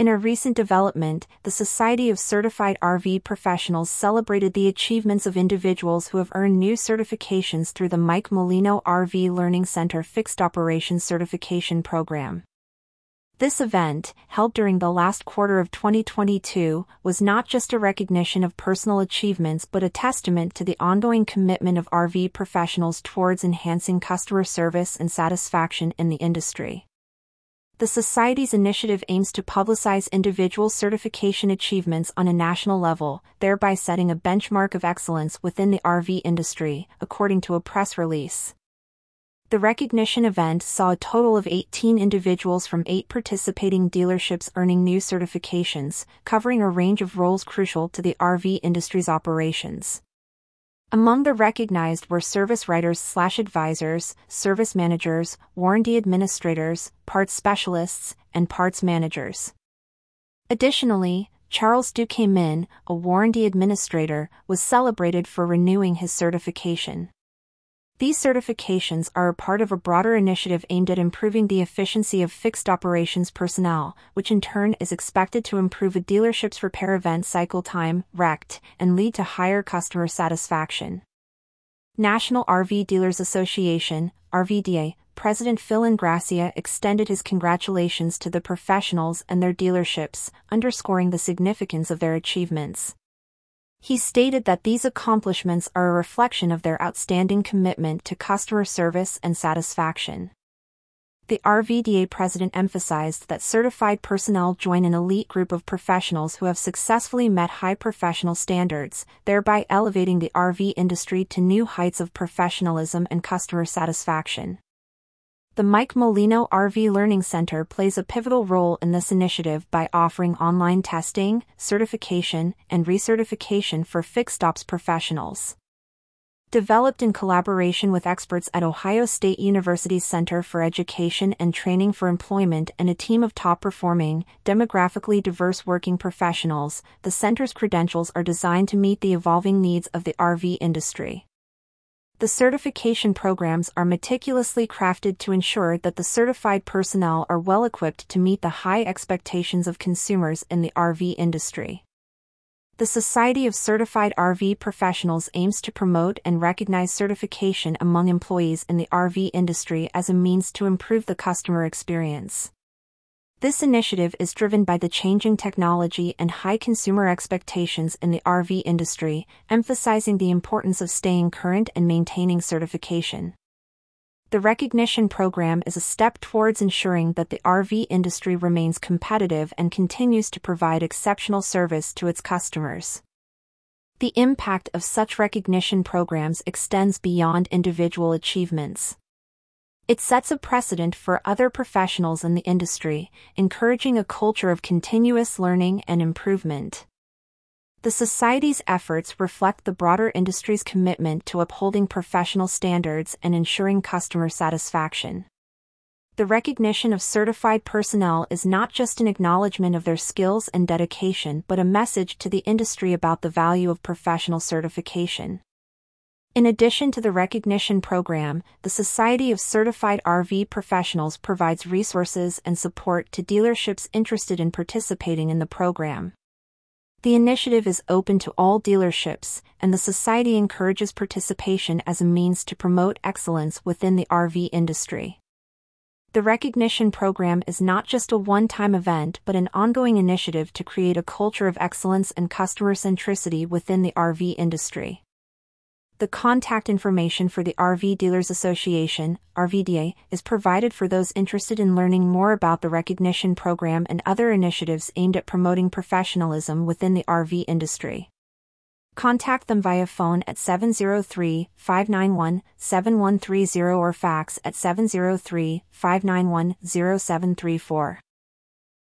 In a recent development, the Society of Certified RV Professionals celebrated the achievements of individuals who have earned new certifications through the Mike Molino RV Learning Center Fixed Operations Certification Program. This event, held during the last quarter of 2022, was not just a recognition of personal achievements but a testament to the ongoing commitment of RV professionals towards enhancing customer service and satisfaction in the industry. The Society's initiative aims to publicize individual certification achievements on a national level, thereby setting a benchmark of excellence within the RV industry, according to a press release. The recognition event saw a total of 18 individuals from eight participating dealerships earning new certifications, covering a range of roles crucial to the RV industry's operations. Among the recognized were service writers slash advisors, service managers, warranty administrators, parts specialists, and parts managers. Additionally, Charles Duque Min, a warranty administrator, was celebrated for renewing his certification. These certifications are a part of a broader initiative aimed at improving the efficiency of fixed operations personnel, which in turn is expected to improve a dealership's repair event cycle time, RECT, and lead to higher customer satisfaction. National RV Dealers Association, RVDA, President Phil Ingrassia extended his congratulations to the professionals and their dealerships, underscoring the significance of their achievements. He stated that these accomplishments are a reflection of their outstanding commitment to customer service and satisfaction. The RVDA president emphasized that certified personnel join an elite group of professionals who have successfully met high professional standards, thereby elevating the RV industry to new heights of professionalism and customer satisfaction. The Mike Molino RV Learning Center plays a pivotal role in this initiative by offering online testing, certification, and recertification for fixed ops professionals. Developed in collaboration with experts at Ohio State University's Center for Education and Training for Employment and a team of top performing, demographically diverse working professionals, the center's credentials are designed to meet the evolving needs of the RV industry. The certification programs are meticulously crafted to ensure that the certified personnel are well equipped to meet the high expectations of consumers in the RV industry. The Society of Certified RV Professionals aims to promote and recognize certification among employees in the RV industry as a means to improve the customer experience. This initiative is driven by the changing technology and high consumer expectations in the RV industry, emphasizing the importance of staying current and maintaining certification. The recognition program is a step towards ensuring that the RV industry remains competitive and continues to provide exceptional service to its customers. The impact of such recognition programs extends beyond individual achievements. It sets a precedent for other professionals in the industry, encouraging a culture of continuous learning and improvement. The Society's efforts reflect the broader industry's commitment to upholding professional standards and ensuring customer satisfaction. The recognition of certified personnel is not just an acknowledgement of their skills and dedication but a message to the industry about the value of professional certification. In addition to the recognition program, the Society of Certified RV Professionals provides resources and support to dealerships interested in participating in the program. The initiative is open to all dealerships, and the Society encourages participation as a means to promote excellence within the RV industry. The recognition program is not just a one time event but an ongoing initiative to create a culture of excellence and customer centricity within the RV industry. The contact information for the RV Dealers Association, RVDA, is provided for those interested in learning more about the recognition program and other initiatives aimed at promoting professionalism within the RV industry. Contact them via phone at 703 591 7130 or fax at 703 591 0734.